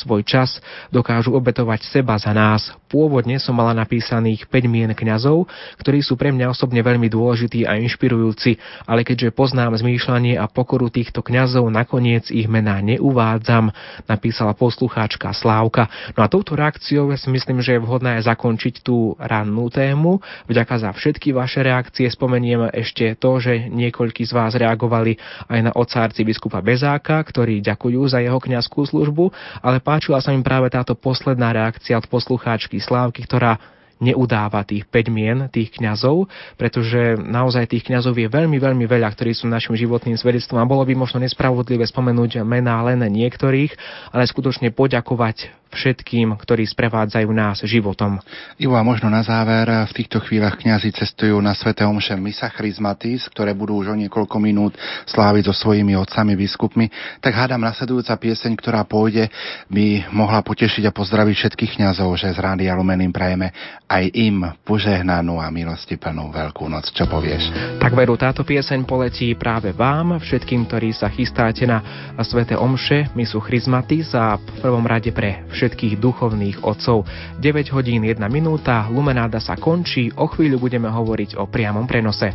svoj čas, dokážu obetovať seba za nás. Pôvodne som mala napísaných 5 mien kňazov, ktorí sú pre mňa osobne veľmi dôležití a inšpirujúci, ale keďže poznám zmýšľanie a pokoru týchto kňazov, nakoniec ich mená neuvádzam, napísala poslucháčka Slávka. No a touto reakciou si myslím, že je vhodné zakončiť tú rannú tému. Vďaka za všetky vaše reakcie spomeniem ešte to, že niekoľkí z vás reagovali aj na oca biskupa Bezáka, ktorí ďakujú za jeho kňazskú službu, ale páčila sa im práve táto posledná reakcia od poslucháčky Slávky, ktorá neudáva tých 5 mien, tých kňazov, pretože naozaj tých kňazov je veľmi, veľmi veľa, ktorí sú našim životným svedectvom a bolo by možno nespravodlivé spomenúť mená len niektorých, ale skutočne poďakovať všetkým, ktorí sprevádzajú nás životom. Ivo, a možno na záver, v týchto chvíľach kňazi cestujú na Svete Omše Misa Chrismatis, ktoré budú už o niekoľko minút sláviť so svojimi otcami, biskupmi, tak hádam nasledujúca pieseň, ktorá pôjde, by mohla potešiť a pozdraviť všetkých kňazov, že z Rádia Lumen prajeme aj im požehnanú a milosti plnú Veľkú noc. Čo povieš? Tak veru, táto pieseň poletí práve vám, všetkým, ktorí sa chystáte na Svete Omše, Misu Chrismatis a v prvom rade pre všetkých duchovných otcov. 9 hodín 1 minúta, Lumenáda sa končí, o chvíľu budeme hovoriť o priamom prenose.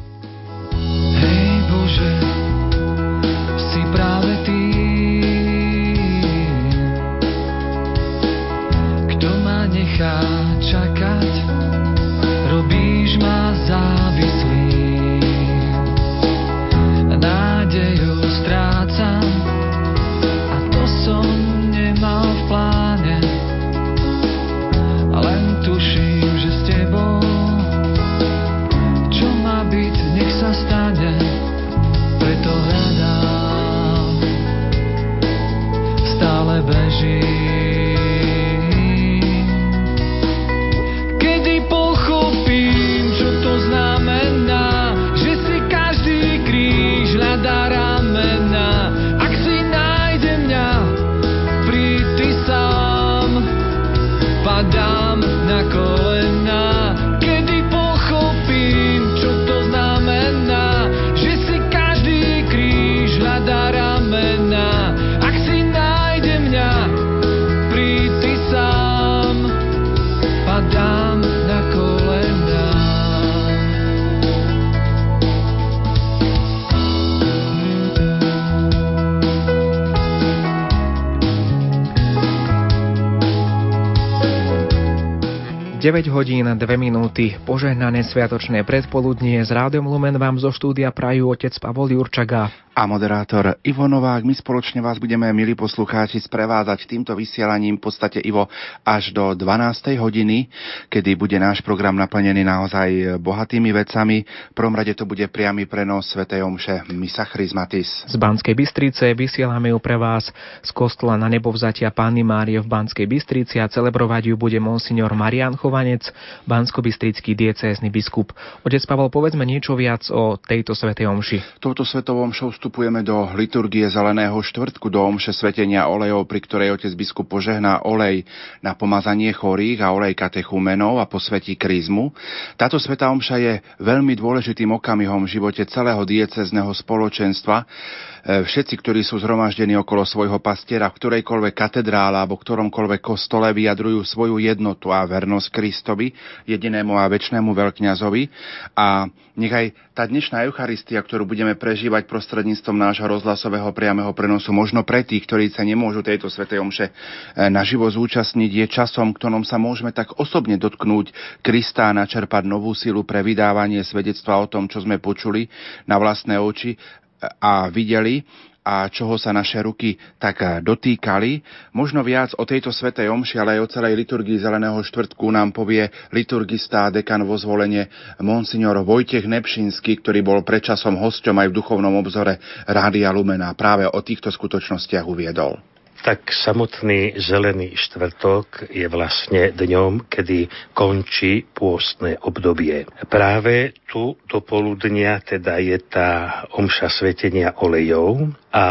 Hej Bože, si práve Ty, kto ma nechá čakať, ma závislý. Hodín 2 minúty. Požehnané sviatočné predpoludnie z Rádiom Lumen vám zo štúdia prajú otec Pavol Jurčaga a moderátor Ivo Novák. My spoločne vás budeme, milí poslucháči, sprevázať týmto vysielaním v podstate Ivo až do 12. hodiny, kedy bude náš program naplnený naozaj bohatými vecami. V prvom rade to bude priamy prenos Sv. Omše Misa Chrismatis. Z Banskej Bystrice vysielame ju pre vás z kostola na nebovzatia Panny Márie v Banskej Bystrici a celebrovať ju bude monsignor Marian Chovanec, bansko-bystrický diecézny biskup. Otec Pavel, povedzme niečo viac o tejto Sv. Omši. Touto Svetou Omšou vstupujeme do liturgie Zeleného štvrtku, do omše svetenia olejov, pri ktorej otec biskup požehná olej na pomazanie chorých a olej katechumenov a posvetí krízmu. Táto sveta omša je veľmi dôležitým okamihom v živote celého diecezneho spoločenstva, všetci, ktorí sú zhromaždení okolo svojho pastiera v ktorejkoľvek katedrále alebo ktoromkoľvek kostole vyjadrujú svoju jednotu a vernosť Kristovi, jedinému a väčšnému veľkňazovi. A nech aj tá dnešná Eucharistia, ktorú budeme prežívať prostredníctvom nášho rozhlasového priameho prenosu, možno pre tých, ktorí sa nemôžu tejto svetej omše e, naživo zúčastniť, je časom, ktorom sa môžeme tak osobne dotknúť Krista a načerpať novú silu pre vydávanie svedectva o tom, čo sme počuli na vlastné oči a videli a čoho sa naše ruky tak dotýkali. Možno viac o tejto svetej omši, ale aj o celej liturgii Zeleného štvrtku nám povie liturgista a dekan vo zvolenie monsignor Vojtech Nepšinský, ktorý bol predčasom hosťom aj v duchovnom obzore Rádia Lumena. Práve o týchto skutočnostiach uviedol tak samotný zelený štvrtok je vlastne dňom, kedy končí pôstne obdobie. Práve tu do poludnia teda je tá omša svetenia olejov a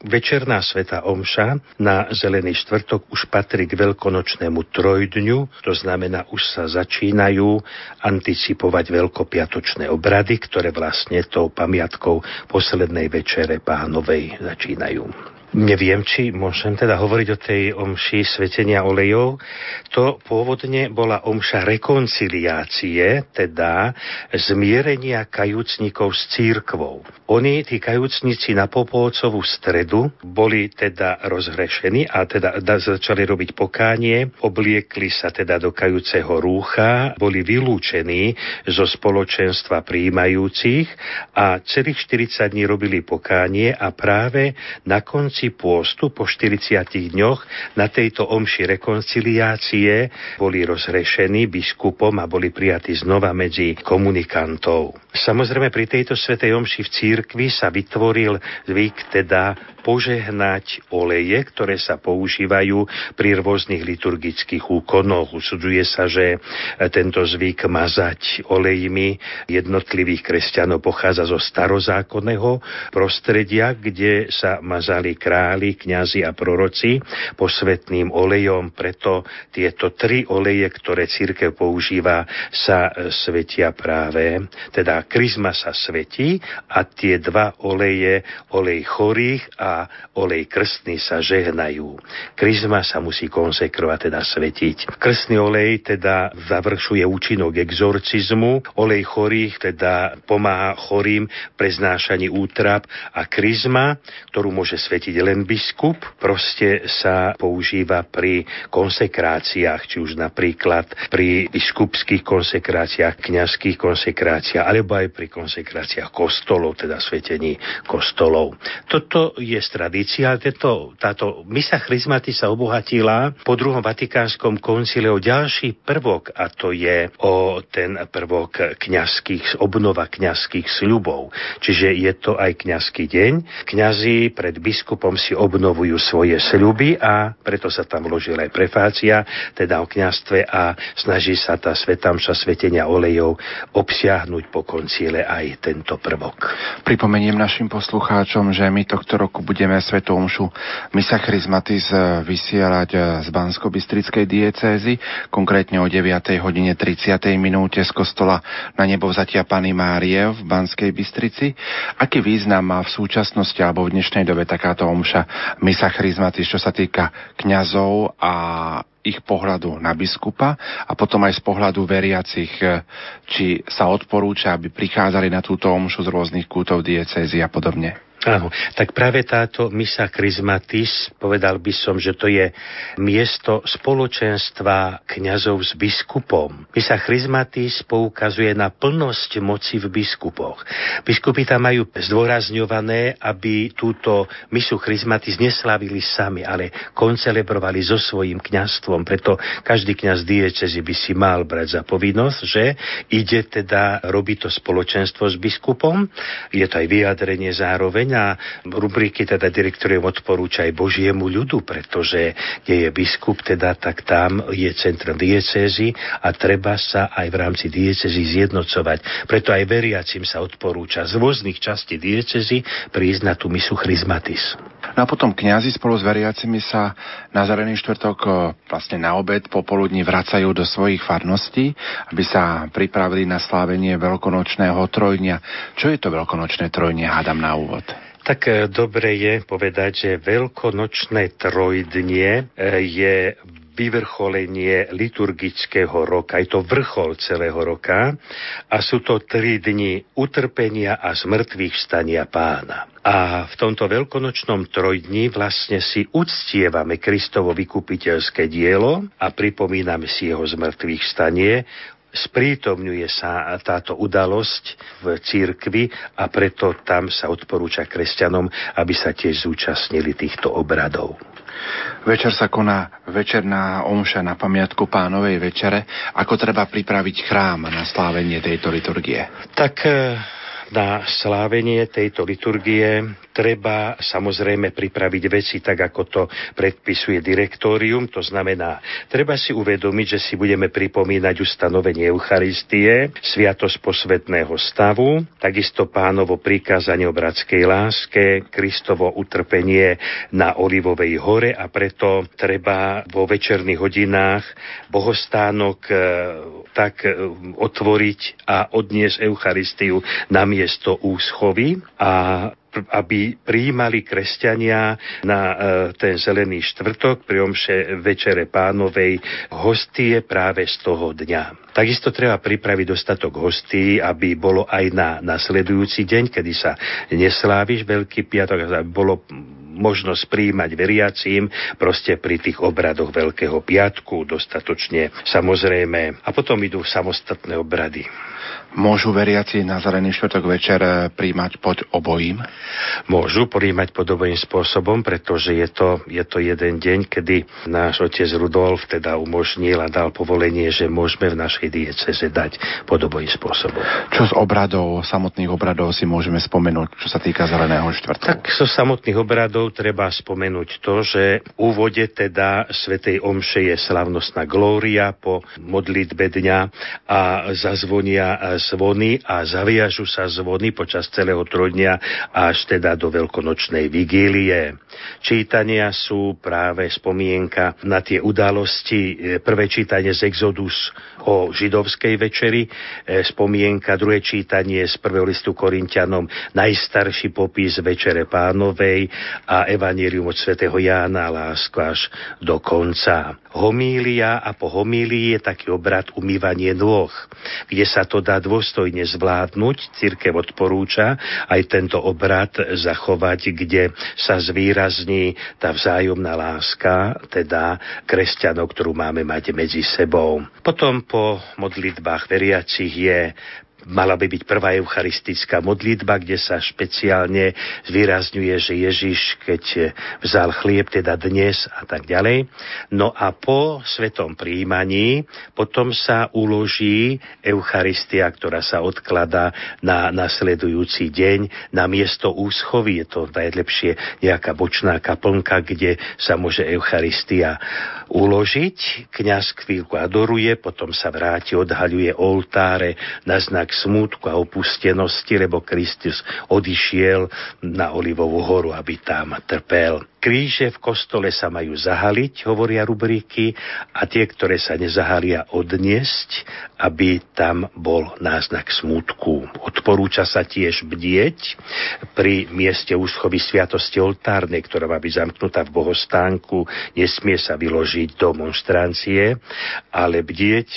Večerná sveta omša na Zelený štvrtok už patrí k veľkonočnému trojdňu, to znamená, už sa začínajú anticipovať veľkopiatočné obrady, ktoré vlastne tou pamiatkou poslednej večere pánovej začínajú. Neviem, či môžem teda hovoriť o tej omši svetenia olejov. To pôvodne bola omša rekonciliácie, teda zmierenia kajúcnikov s církvou. Oni, tí kajúcnici na Popolcovú stredu, boli teda rozhrešení a teda začali robiť pokánie, obliekli sa teda do kajúceho rúcha, boli vylúčení zo spoločenstva príjmajúcich a celých 40 dní robili pokánie a práve na konci konci pôstu po 40 dňoch na tejto omši rekonciliácie boli rozrešení biskupom a boli prijatí znova medzi komunikantov. Samozrejme pri tejto svetej omši v církvi sa vytvoril zvyk teda požehnať oleje, ktoré sa používajú pri rôznych liturgických úkonoch. Usudzuje sa, že tento zvyk mazať olejmi jednotlivých kresťanov pochádza zo starozákonného prostredia, kde sa mazali králi, kňazi a proroci posvetným olejom. Preto tieto tri oleje, ktoré církev používa, sa svetia práve. Teda kryzma sa svetí a tie dva oleje, olej chorých a olej krstný sa žehnajú. Kryzma sa musí konsekrovať, teda svetiť. Krstný olej teda završuje účinok exorcizmu, olej chorých teda pomáha chorým pre znášaní útrap a kryzma, ktorú môže svetiť len biskup, proste sa používa pri konsekráciách, či už napríklad pri biskupských konsekráciách, kňazských konsekráciách, alebo aj pri konsekráciách kostolov, teda svetení kostolov. Toto je ale tento, táto misa chryzmaty sa obohatila po druhom vatikánskom koncile o ďalší prvok a to je o ten prvok kňazských, obnova kňazských sľubov. Čiže je to aj kňazský deň. Kňazi pred biskupom si obnovujú svoje sľuby a preto sa tam vložila aj prefácia, teda o kňastve a snaží sa tá svetamša svetenia olejov obsiahnuť po koncile aj tento prvok. Pripomeniem našim poslucháčom, že my tohto roku budeme Svetú Omšu Misa Chrismatis eh, vysielať eh, z bansko diecézy, konkrétne o 9. hodine 30. minúte z kostola na nebovzatia Pany Márie v Banskej Bystrici. Aký význam má v súčasnosti alebo v dnešnej dobe takáto omša Misa Chrismatis, čo sa týka kňazov a ich pohľadu na biskupa a potom aj z pohľadu veriacich, eh, či sa odporúča, aby prichádzali na túto omšu z rôznych kútov diecézy a podobne. Áno, tak práve táto misa Chrismatis, povedal by som, že to je miesto spoločenstva kňazov s biskupom. Misa Chrismatis poukazuje na plnosť moci v biskupoch. Biskupy tam majú zdôrazňované, aby túto misu Chrismatis neslávili sami, ale koncelebrovali so svojím kňazstvom. Preto každý kňaz diecezy by si mal brať za povinnosť, že ide teda robiť to spoločenstvo s biskupom. Je to aj vyjadrenie zároveň a rubriky teda direktorium odporúča aj Božiemu ľudu, pretože kde je biskup, teda tak tam je centrum diecézy a treba sa aj v rámci diecézy zjednocovať. Preto aj veriacim sa odporúča z rôznych častí diecézy prísť na tú misu Chrismatis. No a potom kňazi spolu s veriacimi sa na Zelený štvrtok e, vlastne na obed popoludní vracajú do svojich farností, aby sa pripravili na slávenie veľkonočného trojnia. Čo je to veľkonočné trojnie, hádam na úvod? Tak e, dobre je povedať, že veľkonočné trojdnie e, je vyvrcholenie liturgického roka. Je to vrchol celého roka a sú to tri dni utrpenia a zmrtvých stania pána. A v tomto veľkonočnom trojdni vlastne si uctievame Kristovo vykupiteľské dielo a pripomíname si jeho zmrtvých stanie, sprítomňuje sa táto udalosť v církvi a preto tam sa odporúča kresťanom, aby sa tiež zúčastnili týchto obradov. Večer sa koná večerná omša na pamiatku pánovej večere. Ako treba pripraviť chrám na slávenie tejto liturgie? Tak eh, na slávenie tejto liturgie treba samozrejme pripraviť veci tak, ako to predpisuje direktórium. To znamená, treba si uvedomiť, že si budeme pripomínať ustanovenie Eucharistie, sviatosť posvetného stavu, takisto pánovo prikázanie o bratskej láske, Kristovo utrpenie na Olivovej hore a preto treba vo večerných hodinách bohostánok e, tak e, otvoriť a odniesť Eucharistiu na miesto úschovy a aby prijímali kresťania na e, ten zelený štvrtok pri omše Večere pánovej hostie práve z toho dňa. Takisto treba pripraviť dostatok hostí, aby bolo aj na nasledujúci deň, kedy sa nesláviš Veľký piatok, aby bolo možnosť príjmať veriacím proste pri tých obradoch Veľkého piatku dostatočne samozrejme. A potom idú samostatné obrady. Môžu veriaci na zelený štvrtok večer eh, príjmať pod obojím? Môžu príjmať pod obojím spôsobom, pretože je to, je to jeden deň, kedy náš otec Rudolf teda umožnil a dal povolenie, že môžeme v našej dieceze dať pod obojím spôsobom. Čo z obradov, samotných obradov si môžeme spomenúť, čo sa týka zeleného štvrtku? Tak zo samotných obradov treba spomenúť to, že v úvode teda Svetej Omše je slavnostná glória po modlitbe dňa a zazvonia zvony a zaviažu sa zvony počas celého trojdňa až teda do veľkonočnej vigílie. Čítania sú práve spomienka na tie udalosti. Prvé čítanie z Exodus o židovskej večeri, e, spomienka, druhé čítanie z prvého listu Korintianom, najstarší popis Večere pánovej a Evangelium od svätého Jána, lásko až do konca. Homília a po homílii je taký obrad umývanie nôh, kde sa to dá dôstojne zvládnuť. Cirkev odporúča aj tento obrad zachovať, kde sa zvýrazní tá vzájomná láska, teda kresťanov, ktorú máme mať medzi sebou. Potom po modlitbách veriacich je mala by byť prvá eucharistická modlitba, kde sa špeciálne zvýrazňuje, že Ježiš, keď vzal chlieb, teda dnes a tak ďalej. No a po svetom príjmaní potom sa uloží Eucharistia, ktorá sa odkladá na nasledujúci deň na miesto úschovy. Je to najlepšie nejaká bočná kaplnka, kde sa môže Eucharistia uložiť. Kňaz chvíľku adoruje, potom sa vráti, odhaľuje oltáre na znak smútku a opustenosti, lebo Kristus odišiel na Olivovú horu, aby tam trpel. Kríže v kostole sa majú zahaliť, hovoria rubriky, a tie, ktoré sa nezahalia, odniesť, aby tam bol náznak smútku. Odporúča sa tiež bdieť pri mieste úschovy sviatosti oltárnej, ktorá má byť zamknutá v bohostánku, nesmie sa vyložiť do monštrancie, ale bdieť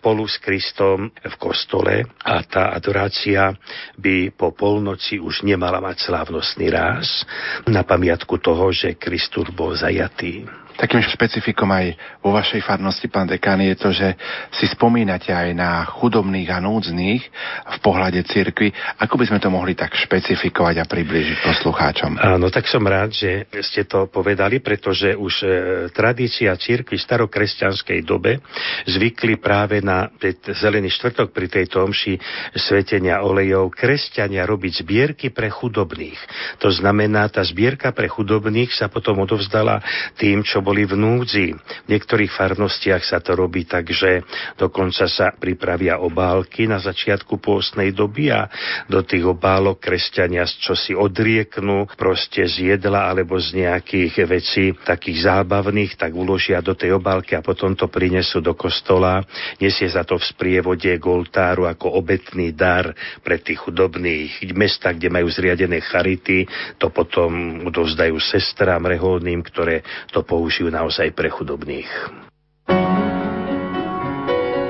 spolu s Kristom v kostole a tá adorácia by po polnoci už nemala mať slávnostný ráz na pamiatku toho, toho, že Kristus bol zajatý. Takým špecifikom aj vo vašej farnosti, pán dekan, je to, že si spomínate aj na chudobných a núdznych v pohľade cirkvi. Ako by sme to mohli tak špecifikovať a približiť poslucháčom? Áno, tak som rád, že ste to povedali, pretože už e, tradícia cirkvi v starokresťanskej dobe zvykli práve na zelený štvrtok pri tejto omši svetenia olejov kresťania robiť zbierky pre chudobných. To znamená, tá zbierka pre chudobných sa potom odovzdala tým, čo boli v núdzi. V niektorých farnostiach sa to robí tak, že dokonca sa pripravia obálky na začiatku pôstnej doby a do tých obálok kresťania čo si odrieknú proste z jedla alebo z nejakých vecí takých zábavných, tak uložia do tej obálky a potom to prinesú do kostola. Nesie sa to v sprievode k ako obetný dar pre tých chudobných mesta, kde majú zriadené charity, to potom odovzdajú sestrám reholným, ktoré to použijú použijú naozaj pre chudobných.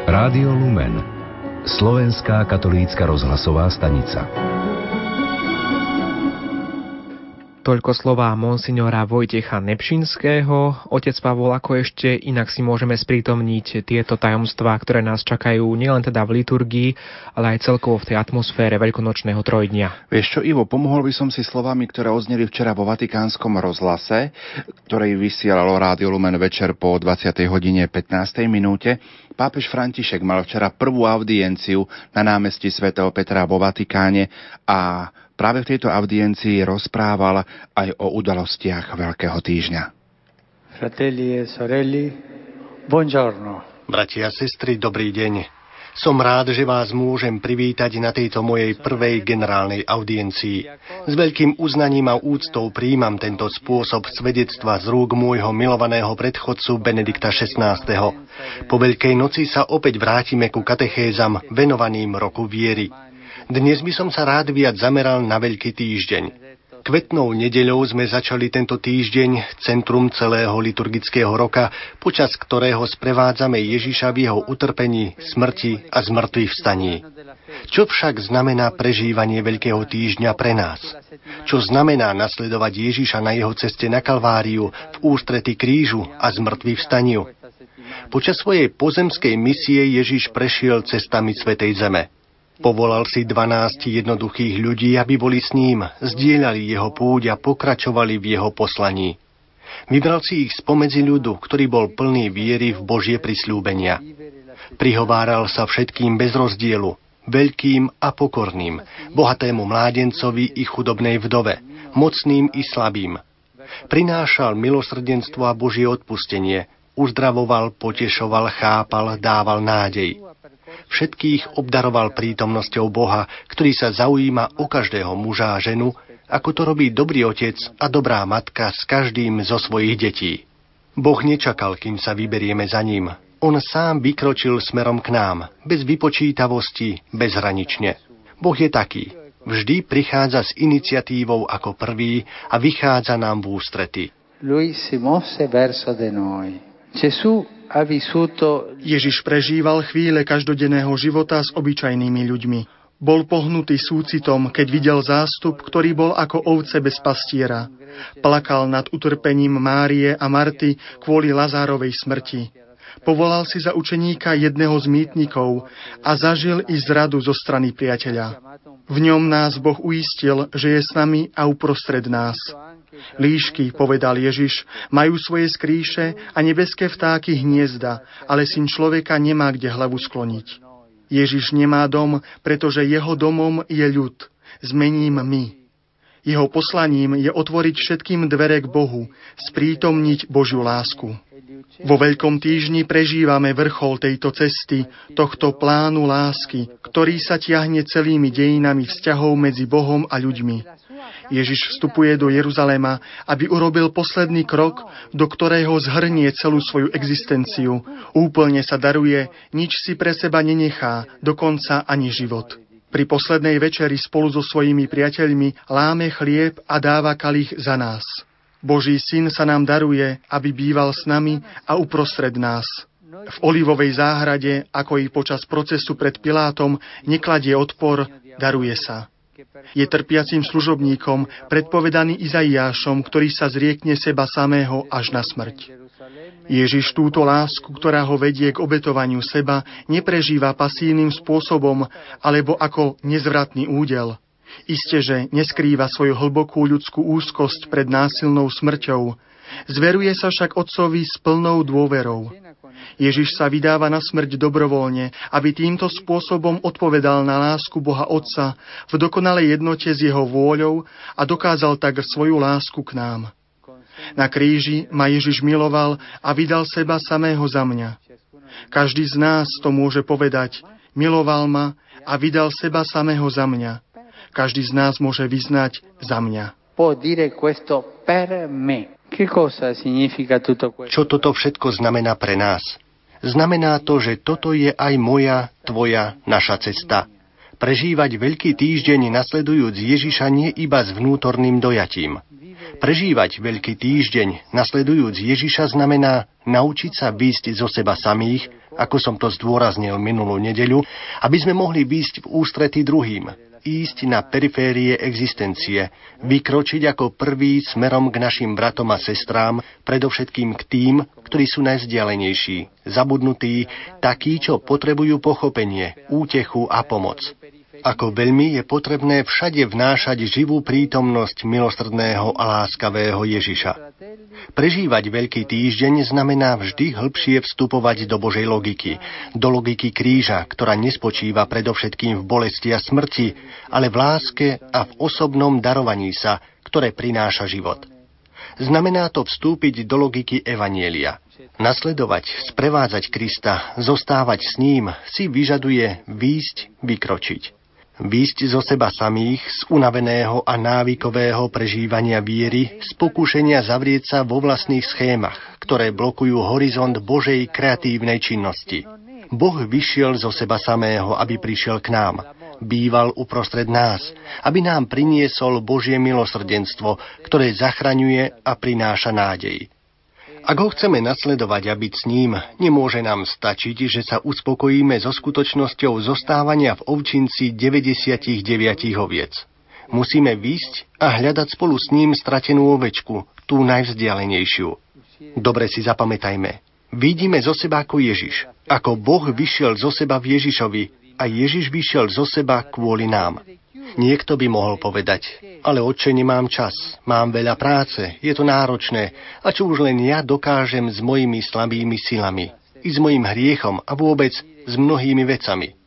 Rádio Lumen Slovenská katolícka rozhlasová stanica Toľko slová monsignora Vojtecha Nepšinského. Otec Pavol, ako ešte inak si môžeme sprítomniť tieto tajomstvá, ktoré nás čakajú nielen teda v liturgii, ale aj celkovo v tej atmosfére veľkonočného trojdňa. Vieš čo, Ivo, pomohol by som si slovami, ktoré ozneli včera vo Vatikánskom rozhlase, ktorej vysielalo Rádio Lumen večer po 20. hodine 15. minúte. Pápež František mal včera prvú audienciu na námestí svätého Petra vo Vatikáne a práve v tejto audiencii rozprával aj o udalostiach Veľkého týždňa. Fratelli e sorelli, buongiorno. Bratia a sestry, dobrý deň. Som rád, že vás môžem privítať na tejto mojej prvej generálnej audiencii. S veľkým uznaním a úctou príjmam tento spôsob svedectva z rúk môjho milovaného predchodcu Benedikta XVI. Po Veľkej noci sa opäť vrátime ku katechézam venovaným roku viery. Dnes by som sa rád viac zameral na Veľký týždeň. Kvetnou nedeľou sme začali tento týždeň, centrum celého liturgického roka, počas ktorého sprevádzame Ježiša v jeho utrpení, smrti a zmrtvých vstaní. Čo však znamená prežívanie Veľkého týždňa pre nás? Čo znamená nasledovať Ježiša na jeho ceste na Kalváriu, v ústrety krížu a zmrtvých vstaniu? Počas svojej pozemskej misie Ježiš prešiel cestami Svetej Zeme. Povolal si 12 jednoduchých ľudí, aby boli s ním, zdieľali jeho púť a pokračovali v jeho poslaní. Vybral si ich spomedzi ľudu, ktorý bol plný viery v Božie prisľúbenia. Prihováral sa všetkým bez rozdielu, veľkým a pokorným, bohatému mládencovi i chudobnej vdove, mocným i slabým. Prinášal milosrdenstvo a Božie odpustenie, uzdravoval, potešoval, chápal, dával nádej. Všetkých obdaroval prítomnosťou Boha, ktorý sa zaujíma o každého muža a ženu, ako to robí dobrý otec a dobrá matka s každým zo svojich detí. Boh nečakal, kým sa vyberieme za ním. On sám vykročil smerom k nám, bez vypočítavosti, bezhranične. Boh je taký. Vždy prichádza s iniciatívou ako prvý a vychádza nám v ústrety. Lui si mosse verso de noi. Gesù Ježiš prežíval chvíle každodenného života s obyčajnými ľuďmi. Bol pohnutý súcitom, keď videl zástup, ktorý bol ako ovce bez pastiera. Plakal nad utrpením Márie a Marty kvôli Lazárovej smrti. Povolal si za učeníka jedného z mýtnikov a zažil i zradu zo strany priateľa. V ňom nás Boh uistil, že je s nami a uprostred nás. Líšky, povedal Ježiš, majú svoje skríše a nebeské vtáky hniezda, ale syn človeka nemá kde hlavu skloniť. Ježiš nemá dom, pretože jeho domom je ľud. Zmením my. Jeho poslaním je otvoriť všetkým dvere k Bohu, sprítomniť Božiu lásku. Vo Veľkom týždni prežívame vrchol tejto cesty, tohto plánu lásky, ktorý sa tiahne celými dejinami vzťahov medzi Bohom a ľuďmi. Ježiš vstupuje do Jeruzalema, aby urobil posledný krok, do ktorého zhrnie celú svoju existenciu. Úplne sa daruje, nič si pre seba nenechá, dokonca ani život. Pri poslednej večeri spolu so svojimi priateľmi láme chlieb a dáva kalich za nás. Boží syn sa nám daruje, aby býval s nami a uprostred nás. V olivovej záhrade, ako i počas procesu pred Pilátom, nekladie odpor, daruje sa. Je trpiacím služobníkom, predpovedaný Izaiášom, ktorý sa zriekne seba samého až na smrť. Ježiš túto lásku, ktorá ho vedie k obetovaniu seba, neprežíva pasívnym spôsobom alebo ako nezvratný údel. Isté, že neskrýva svoju hlbokú ľudskú úzkosť pred násilnou smrťou. Zveruje sa však Otcovi s plnou dôverou. Ježiš sa vydáva na smrť dobrovoľne, aby týmto spôsobom odpovedal na lásku Boha Otca v dokonalej jednote s jeho vôľou a dokázal tak svoju lásku k nám. Na kríži ma Ježiš miloval a vydal seba samého za mňa. Každý z nás to môže povedať, miloval ma a vydal seba samého za mňa. Každý z nás môže vyznať za mňa. Čo toto všetko znamená pre nás? Znamená to, že toto je aj moja, tvoja, naša cesta. Prežívať Veľký týždeň nasledujúc Ježiša nie iba s vnútorným dojatím. Prežívať Veľký týždeň nasledujúc Ježiša znamená naučiť sa výjsť zo seba samých, ako som to zdôraznil minulú nedeľu, aby sme mohli výjsť v ústrety druhým, ísť na periférie existencie, vykročiť ako prvý smerom k našim bratom a sestrám, predovšetkým k tým, ktorí sú najzdialenejší, zabudnutí, takí, čo potrebujú pochopenie, útechu a pomoc. Ako veľmi je potrebné všade vnášať živú prítomnosť milostrdného a láskavého Ježiša. Prežívať Veľký týždeň znamená vždy hĺbšie vstupovať do Božej logiky, do logiky kríža, ktorá nespočíva predovšetkým v bolesti a smrti, ale v láske a v osobnom darovaní sa, ktoré prináša život. Znamená to vstúpiť do logiky Evanielia. Nasledovať, sprevádzať Krista, zostávať s ním si vyžaduje výjsť, vykročiť. Výsť zo seba samých, z unaveného a návykového prežívania viery, z pokúšenia zavrieť sa vo vlastných schémach, ktoré blokujú horizont Božej kreatívnej činnosti. Boh vyšiel zo seba samého, aby prišiel k nám. býval uprostred nás, aby nám priniesol Božie milosrdenstvo, ktoré zachraňuje a prináša nádej. Ak ho chceme nasledovať a byť s ním, nemôže nám stačiť, že sa uspokojíme so skutočnosťou zostávania v ovčinci 99 oviec. Musíme výsť a hľadať spolu s ním stratenú ovečku, tú najvzdialenejšiu. Dobre si zapamätajme. Vidíme zo seba ako Ježiš. Ako Boh vyšiel zo seba v Ježišovi a Ježiš vyšiel zo seba kvôli nám. Niekto by mohol povedať, ale oče, nemám čas, mám veľa práce, je to náročné a čo už len ja dokážem s mojimi slabými silami, i s mojim hriechom a vôbec s mnohými vecami.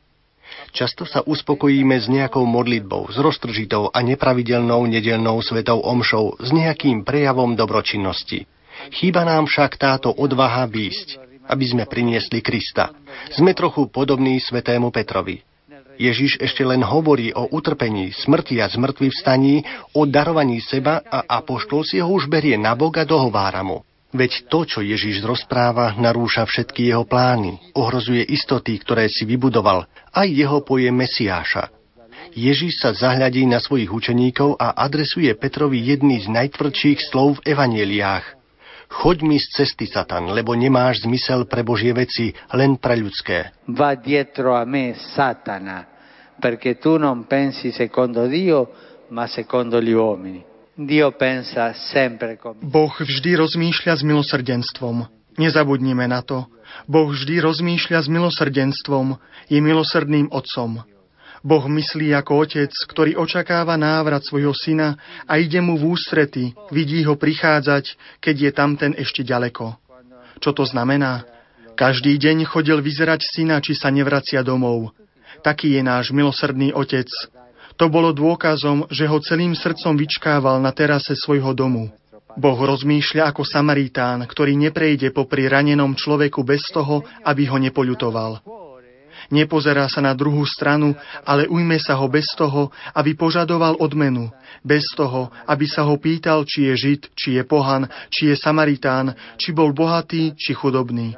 Často sa uspokojíme s nejakou modlitbou, s roztržitou a nepravidelnou nedelnou svetou omšou, s nejakým prejavom dobročinnosti. Chýba nám však táto odvaha výjsť, aby sme priniesli Krista. Sme trochu podobní svetému Petrovi. Ježiš ešte len hovorí o utrpení, smrti a zmrtvý vstaní, o darovaní seba a apoštol si ho už berie na Boga dohovára mu. Veď to, čo Ježiš rozpráva, narúša všetky jeho plány, ohrozuje istoty, ktoré si vybudoval, aj jeho poje Mesiáša. Ježiš sa zahľadí na svojich učeníkov a adresuje Petrovi jedný z najtvrdších slov v evaneliách. Choď mi z cesty, Satan, lebo nemáš zmysel pre Božie veci, len pre ľudské. Va dietro a me, Satana, perché tu non pensi secondo Dio, ma secondo gli uomini. Dio pensa sempre come... Boh vždy rozmýšľa s milosrdenstvom. Nezabudnime na to. Boh vždy rozmýšľa s milosrdenstvom, je milosrdným otcom. Boh myslí ako otec, ktorý očakáva návrat svojho syna a ide mu v ústrety, vidí ho prichádzať, keď je tamten ešte ďaleko. Čo to znamená? Každý deň chodil vyzerať syna, či sa nevracia domov. Taký je náš milosrdný otec. To bolo dôkazom, že ho celým srdcom vyčkával na terase svojho domu. Boh rozmýšľa ako Samaritán, ktorý neprejde popri ranenom človeku bez toho, aby ho nepoľutoval. Nepozerá sa na druhú stranu, ale ujme sa ho bez toho, aby požadoval odmenu, bez toho, aby sa ho pýtal, či je Žid, či je pohan, či je Samaritán, či bol bohatý, či chudobný.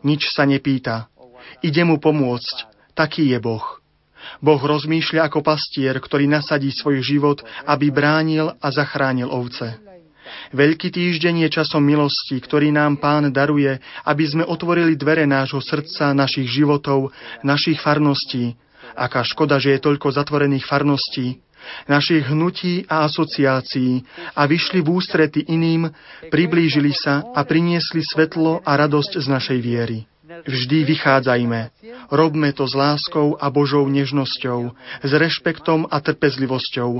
Nič sa nepýta. Ide mu pomôcť. Taký je Boh. Boh rozmýšľa ako pastier, ktorý nasadí svoj život, aby bránil a zachránil ovce. Veľký týždeň je časom milosti, ktorý nám Pán daruje, aby sme otvorili dvere nášho srdca, našich životov, našich farností. Aká škoda, že je toľko zatvorených farností, našich hnutí a asociácií a vyšli v ústrety iným, priblížili sa a priniesli svetlo a radosť z našej viery. Vždy vychádzajme. Robme to s láskou a Božou nežnosťou, s rešpektom a trpezlivosťou,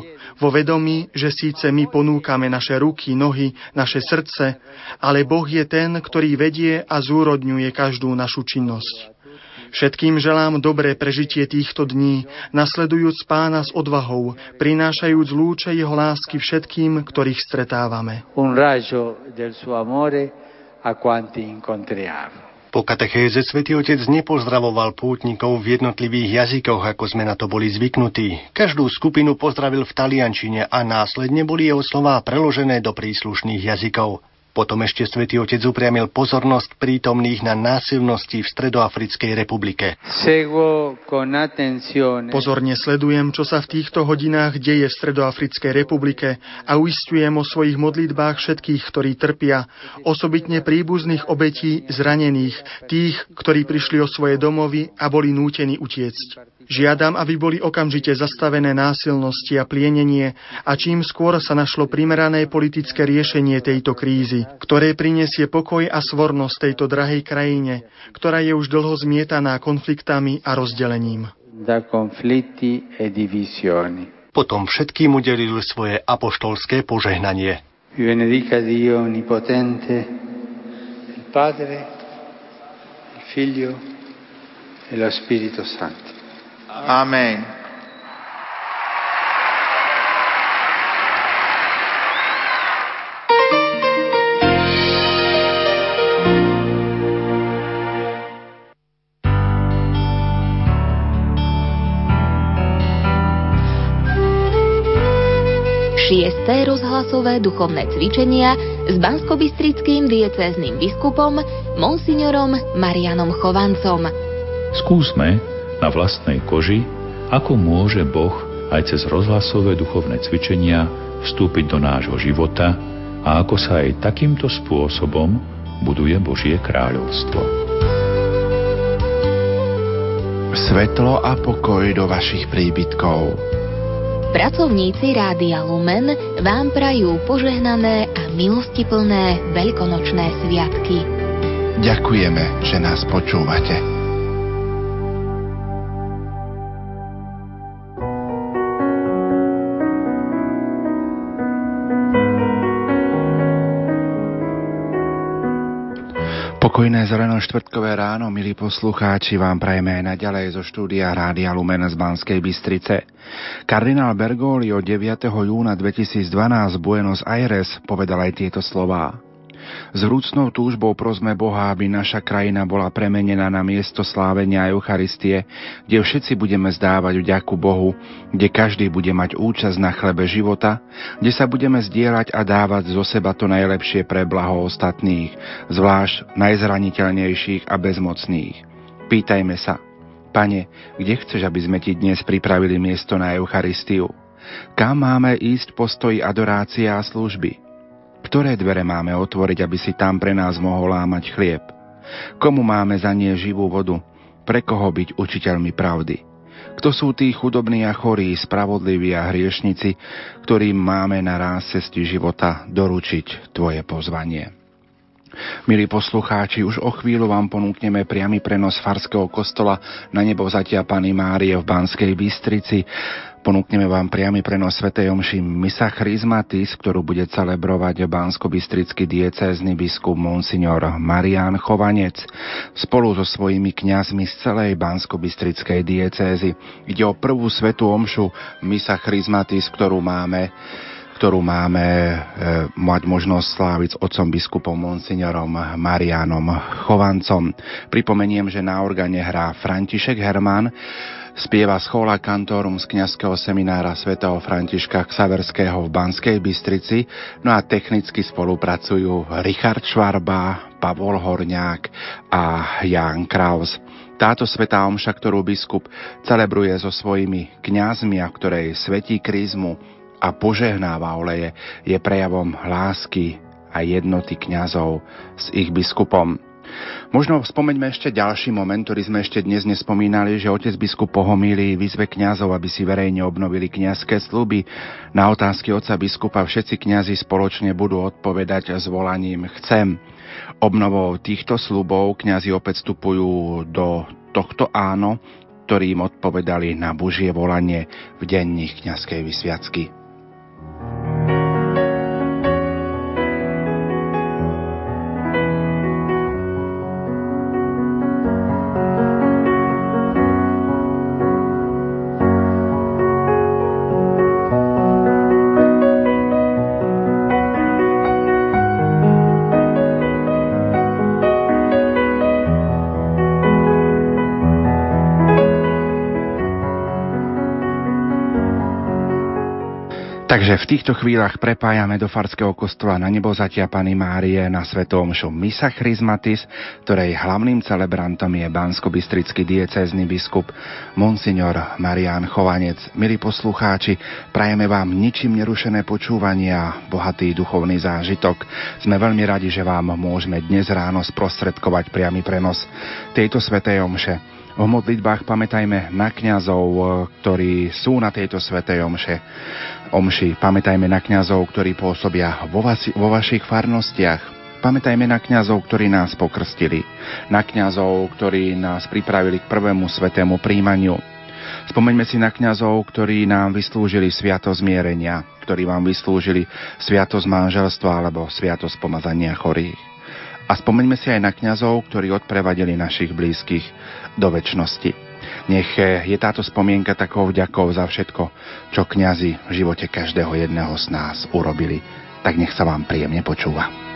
vo vedomí, že síce my ponúkame naše ruky, nohy, naše srdce, ale Boh je ten, ktorý vedie a zúrodňuje každú našu činnosť. Všetkým želám dobré prežitie týchto dní, nasledujúc pána s odvahou, prinášajúc lúče jeho lásky všetkým, ktorých stretávame. Un raggio del suo amore a quanti incontriamo. Po katechéze svätý Otec nepozdravoval pútnikov v jednotlivých jazykoch, ako sme na to boli zvyknutí. Každú skupinu pozdravil v taliančine a následne boli jeho slová preložené do príslušných jazykov. Potom ešte svätý Otec upriamil pozornosť prítomných na násilnosti v Stredoafrickej republike. Pozorne sledujem, čo sa v týchto hodinách deje v Stredoafrickej republike a uistujem o svojich modlitbách všetkých, ktorí trpia, osobitne príbuzných obetí zranených, tých, ktorí prišli o svoje domovy a boli nútení utiecť. Žiadam, aby boli okamžite zastavené násilnosti a plienenie a čím skôr sa našlo primerané politické riešenie tejto krízy, ktoré prinesie pokoj a svornosť tejto drahej krajine, ktorá je už dlho zmietaná konfliktami a rozdelením. E. Potom všetkým udelil svoje apoštolské požehnanie. Benedica Dio Onnipotente, il Padre, il Figlio e lo Spirito Santo. Amen. šiesté rozhlasové duchovné cvičenia s banskobistrickým diecézným biskupom Monsignorom Marianom Chovancom. Skúsme na vlastnej koži ako môže Boh aj cez rozhlasové duchovné cvičenia vstúpiť do nášho života a ako sa aj takýmto spôsobom buduje Božie kráľovstvo. Svetlo a pokoj do vašich príbytkov. Pracovníci Rádia Lumen vám prajú požehnané a milostiplné veľkonočné sviatky. Ďakujeme, že nás počúvate. Pokojné zeleno štvrtkové ráno, milí poslucháči, vám prajeme aj naďalej zo štúdia Rádia Lumen z Banskej Bystrice. Kardinál Bergoglio 9. júna 2012 v Buenos Aires povedal aj tieto slová. S vrúcnou túžbou prosme Boha, aby naša krajina bola premenená na miesto slávenia Eucharistie, kde všetci budeme zdávať vďaku Bohu, kde každý bude mať účasť na chlebe života, kde sa budeme zdieľať a dávať zo seba to najlepšie pre blaho ostatných, zvlášť najzraniteľnejších a bezmocných. Pýtajme sa, Pane, kde chceš, aby sme ti dnes pripravili miesto na Eucharistiu? Kam máme ísť postoji adorácie a služby? Ktoré dvere máme otvoriť, aby si tam pre nás mohol lámať chlieb? Komu máme za nie živú vodu? Pre koho byť učiteľmi pravdy? Kto sú tí chudobní a chorí, spravodliví a hriešnici, ktorým máme na ráz cesty života doručiť Tvoje pozvanie? Milí poslucháči, už o chvíľu vám ponúkneme priamy prenos Farského kostola na nebo vzatia Pany Márie v Banskej Bystrici. Ponúkneme vám priamy prenos Sv. Omši Misa Chrismatis, ktorú bude celebrovať bansko-bystrický diecézny biskup Monsignor Marian Chovanec spolu so svojimi kňazmi z celej bansko-bystrickej diecézy. Ide o prvú svetú omšu Misa Chrismatis, ktorú máme ktorú máme e, mať možnosť sláviť s otcom biskupom Monsignorom Marianom Chovancom. Pripomeniem, že na organe hrá František Herman, Spieva Schola Cantorum z kňazského seminára svätého Františka Ksaverského v Banskej Bystrici, no a technicky spolupracujú Richard Švarba, Pavol Horňák a Jan Kraus. Táto svetá omša, ktorú biskup celebruje so svojimi kňazmi a ktorej svetí krízmu a požehnáva oleje, je prejavom lásky a jednoty kňazov s ich biskupom. Možno spomeňme ešte ďalší moment, ktorý sme ešte dnes nespomínali, že otec biskup pohomíli výzve kňazov, aby si verejne obnovili kňazské sluby. Na otázky otca biskupa všetci kňazi spoločne budú odpovedať s volaním chcem. Obnovou týchto slubov kňazi opäť vstupujú do tohto áno, ktorým odpovedali na Božie volanie v denných kňazskej vysviacky. V týchto chvíľach prepájame do Farského kostola na zatia Pany Márie na Svetom Mšu Misa Chrismatis, ktorej hlavným celebrantom je bansko-bystrický diecézny biskup Monsignor Marian Chovanec. Milí poslucháči, prajeme vám ničím nerušené počúvanie a bohatý duchovný zážitok. Sme veľmi radi, že vám môžeme dnes ráno sprostredkovať priamy prenos tejto Svetej Omše. O modlitbách pamätajme na kňazov, ktorí sú na tejto Svetej Omše omši. Pamätajme na kňazov, ktorí pôsobia vo, vasi, vo vašich farnostiach. Pamätajme na kňazov, ktorí nás pokrstili. Na kňazov, ktorí nás pripravili k prvému svetému príjmaniu. Spomeňme si na kňazov, ktorí nám vyslúžili sviatosť zmierenia, ktorí vám vyslúžili sviatosť manželstva alebo sviatosť pomazania chorých. A spomeňme si aj na kňazov, ktorí odprevadili našich blízkych do väčšnosti. Nech je táto spomienka takou vďakou za všetko, čo kňazi v živote každého jedného z nás urobili. Tak nech sa vám príjemne počúva.